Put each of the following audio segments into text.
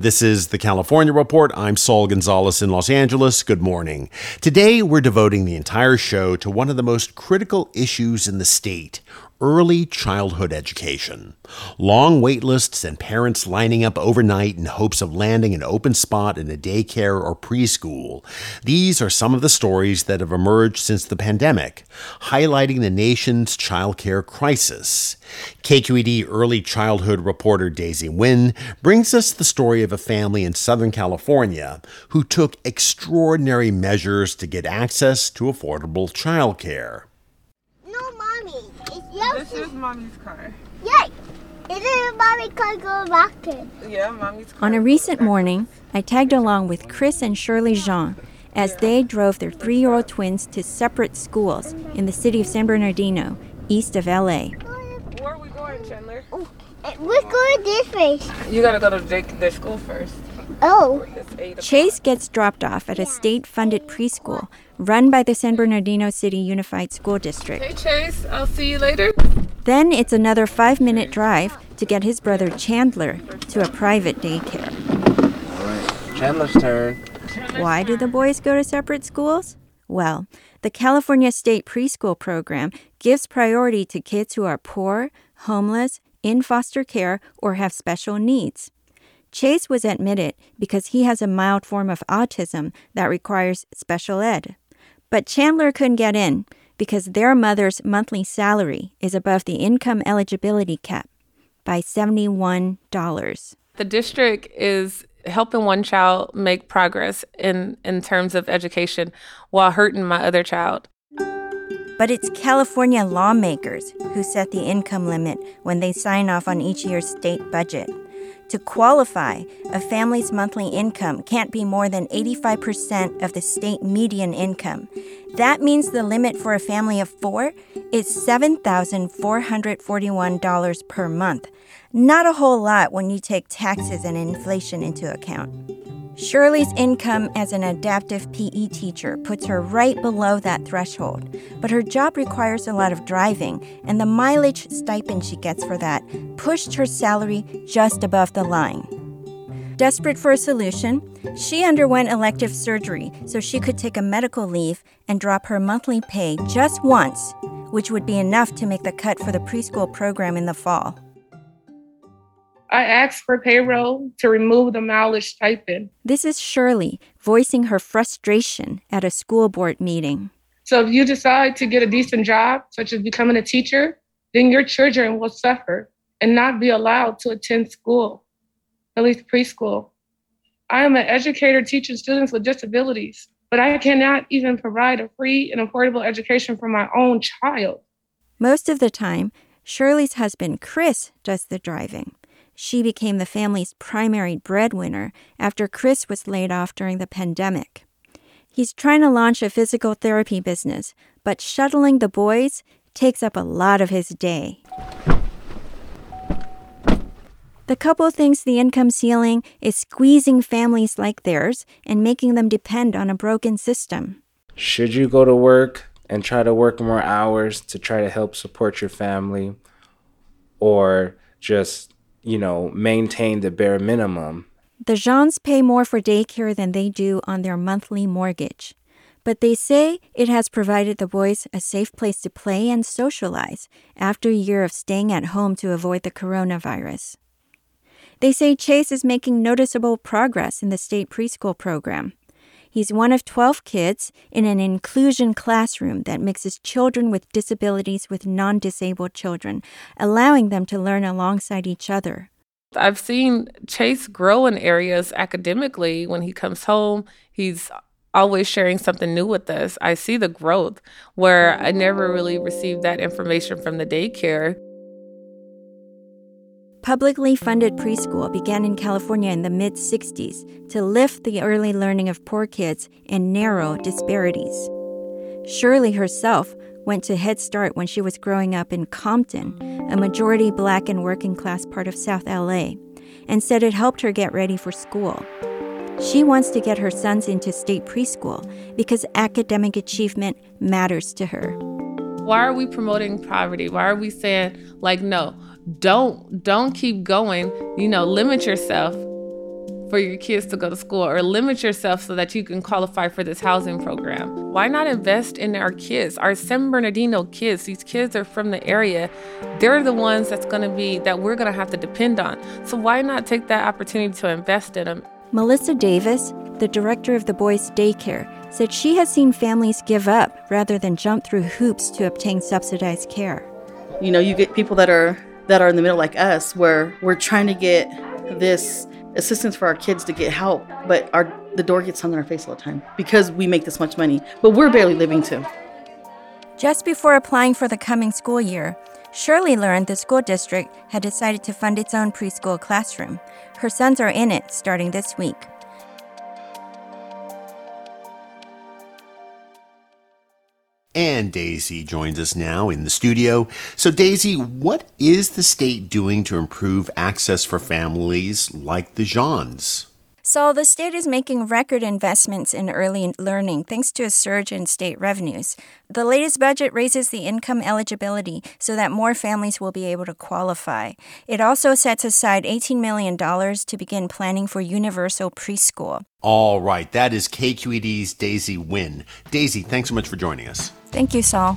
This is the California Report. I'm Saul Gonzalez in Los Angeles. Good morning. Today, we're devoting the entire show to one of the most critical issues in the state early childhood education. Long wait lists and parents lining up overnight in hopes of landing an open spot in a daycare or preschool. These are some of the stories that have emerged since the pandemic, highlighting the nation's childcare crisis. KQED early childhood reporter Daisy Nguyen brings us the story of a family in Southern California who took extraordinary measures to get access to affordable childcare. This is mommy's car. Yay! Isn't mommy car go back in? Yeah, mommy's car. On a recent morning, I tagged along with Chris and Shirley Jean as they drove their three year old twins to separate schools in the city of San Bernardino, east of LA. Where are we going, Chandler? Oh, we're going this way. You gotta go to the, the school first. Oh. Chase gets dropped off at a state funded preschool run by the San Bernardino City Unified School District. Hey, Chase, I'll see you later. Then it's another five minute drive to get his brother Chandler to a private daycare. All right, Chandler's turn. Why do the boys go to separate schools? Well, the California State Preschool Program gives priority to kids who are poor, homeless, in foster care, or have special needs. Chase was admitted because he has a mild form of autism that requires special ed. But Chandler couldn't get in because their mother's monthly salary is above the income eligibility cap by $71. The district is helping one child make progress in, in terms of education while hurting my other child. But it's California lawmakers who set the income limit when they sign off on each year's state budget. To qualify, a family's monthly income can't be more than 85% of the state median income. That means the limit for a family of four is $7,441 per month. Not a whole lot when you take taxes and inflation into account. Shirley's income as an adaptive PE teacher puts her right below that threshold, but her job requires a lot of driving, and the mileage stipend she gets for that pushed her salary just above the line. Desperate for a solution, she underwent elective surgery so she could take a medical leave and drop her monthly pay just once, which would be enough to make the cut for the preschool program in the fall. I asked for payroll to remove the mileage stipend. This is Shirley voicing her frustration at a school board meeting. So if you decide to get a decent job, such as becoming a teacher, then your children will suffer and not be allowed to attend school, at least preschool. I am an educator teaching students with disabilities, but I cannot even provide a free and affordable education for my own child. Most of the time, Shirley's husband, Chris, does the driving. She became the family's primary breadwinner after Chris was laid off during the pandemic. He's trying to launch a physical therapy business, but shuttling the boys takes up a lot of his day. The couple thinks the income ceiling is squeezing families like theirs and making them depend on a broken system. Should you go to work and try to work more hours to try to help support your family or just, you know, maintain the bare minimum? The Jeans pay more for daycare than they do on their monthly mortgage. But they say it has provided the boys a safe place to play and socialize after a year of staying at home to avoid the coronavirus. They say Chase is making noticeable progress in the state preschool program. He's one of 12 kids in an inclusion classroom that mixes children with disabilities with non disabled children, allowing them to learn alongside each other. I've seen Chase grow in areas academically when he comes home. He's always sharing something new with us. I see the growth where I never really received that information from the daycare. Publicly funded preschool began in California in the mid 60s to lift the early learning of poor kids and narrow disparities. Shirley herself went to Head Start when she was growing up in Compton, a majority black and working class part of South LA, and said it helped her get ready for school. She wants to get her sons into state preschool because academic achievement matters to her. Why are we promoting poverty? Why are we saying like no, don't don't keep going, you know, limit yourself for your kids to go to school or limit yourself so that you can qualify for this housing program. Why not invest in our kids, our San Bernardino kids? These kids are from the area. They're the ones that's going to be that we're going to have to depend on. So why not take that opportunity to invest in them? Melissa Davis, the director of the boys' daycare, said she has seen families give up rather than jump through hoops to obtain subsidized care. You know, you get people that are that are in the middle like us where we're trying to get this assistance for our kids to get help, but our the door gets hung in our face all the time because we make this much money, but we're barely living too. Just before applying for the coming school year, Shirley learned the school district had decided to fund its own preschool classroom. Her sons are in it starting this week. And Daisy joins us now in the studio. So, Daisy, what is the state doing to improve access for families like the Jeans? So, the state is making record investments in early learning thanks to a surge in state revenues. The latest budget raises the income eligibility so that more families will be able to qualify. It also sets aside $18 million to begin planning for universal preschool. All right, that is KQED's Daisy Nguyen. Daisy, thanks so much for joining us. Thank you, Saul.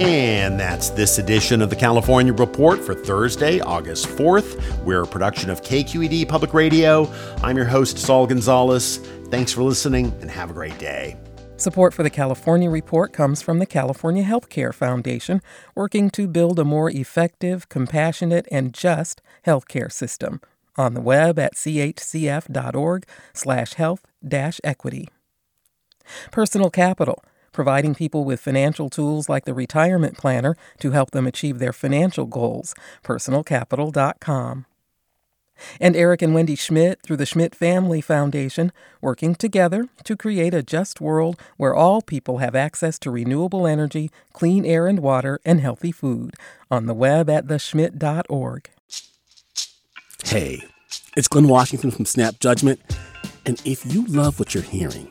And that's this edition of the California Report for Thursday, August 4th. We're a production of KQED Public Radio. I'm your host, Saul Gonzalez. Thanks for listening and have a great day. Support for the California Report comes from the California Healthcare Foundation, working to build a more effective, compassionate, and just healthcare system. On the web at chcf.org slash health equity. Personal Capital providing people with financial tools like the retirement planner to help them achieve their financial goals. PersonalCapital.com. And Eric and Wendy Schmidt through the Schmidt Family Foundation, working together to create a just world where all people have access to renewable energy, clean air and water, and healthy food. On the web at theschmidt.org. Hey, it's Glynn Washington from Snap Judgment. And if you love what you're hearing,